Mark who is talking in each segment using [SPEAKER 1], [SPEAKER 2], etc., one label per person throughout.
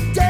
[SPEAKER 1] every day.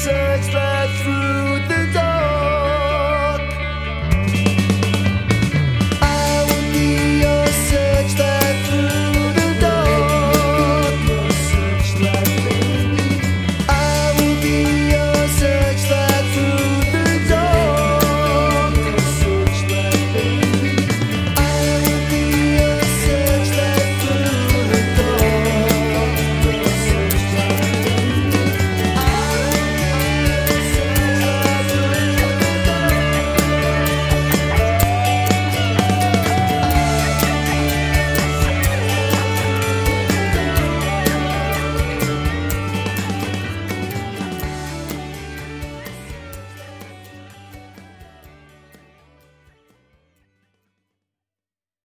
[SPEAKER 1] search for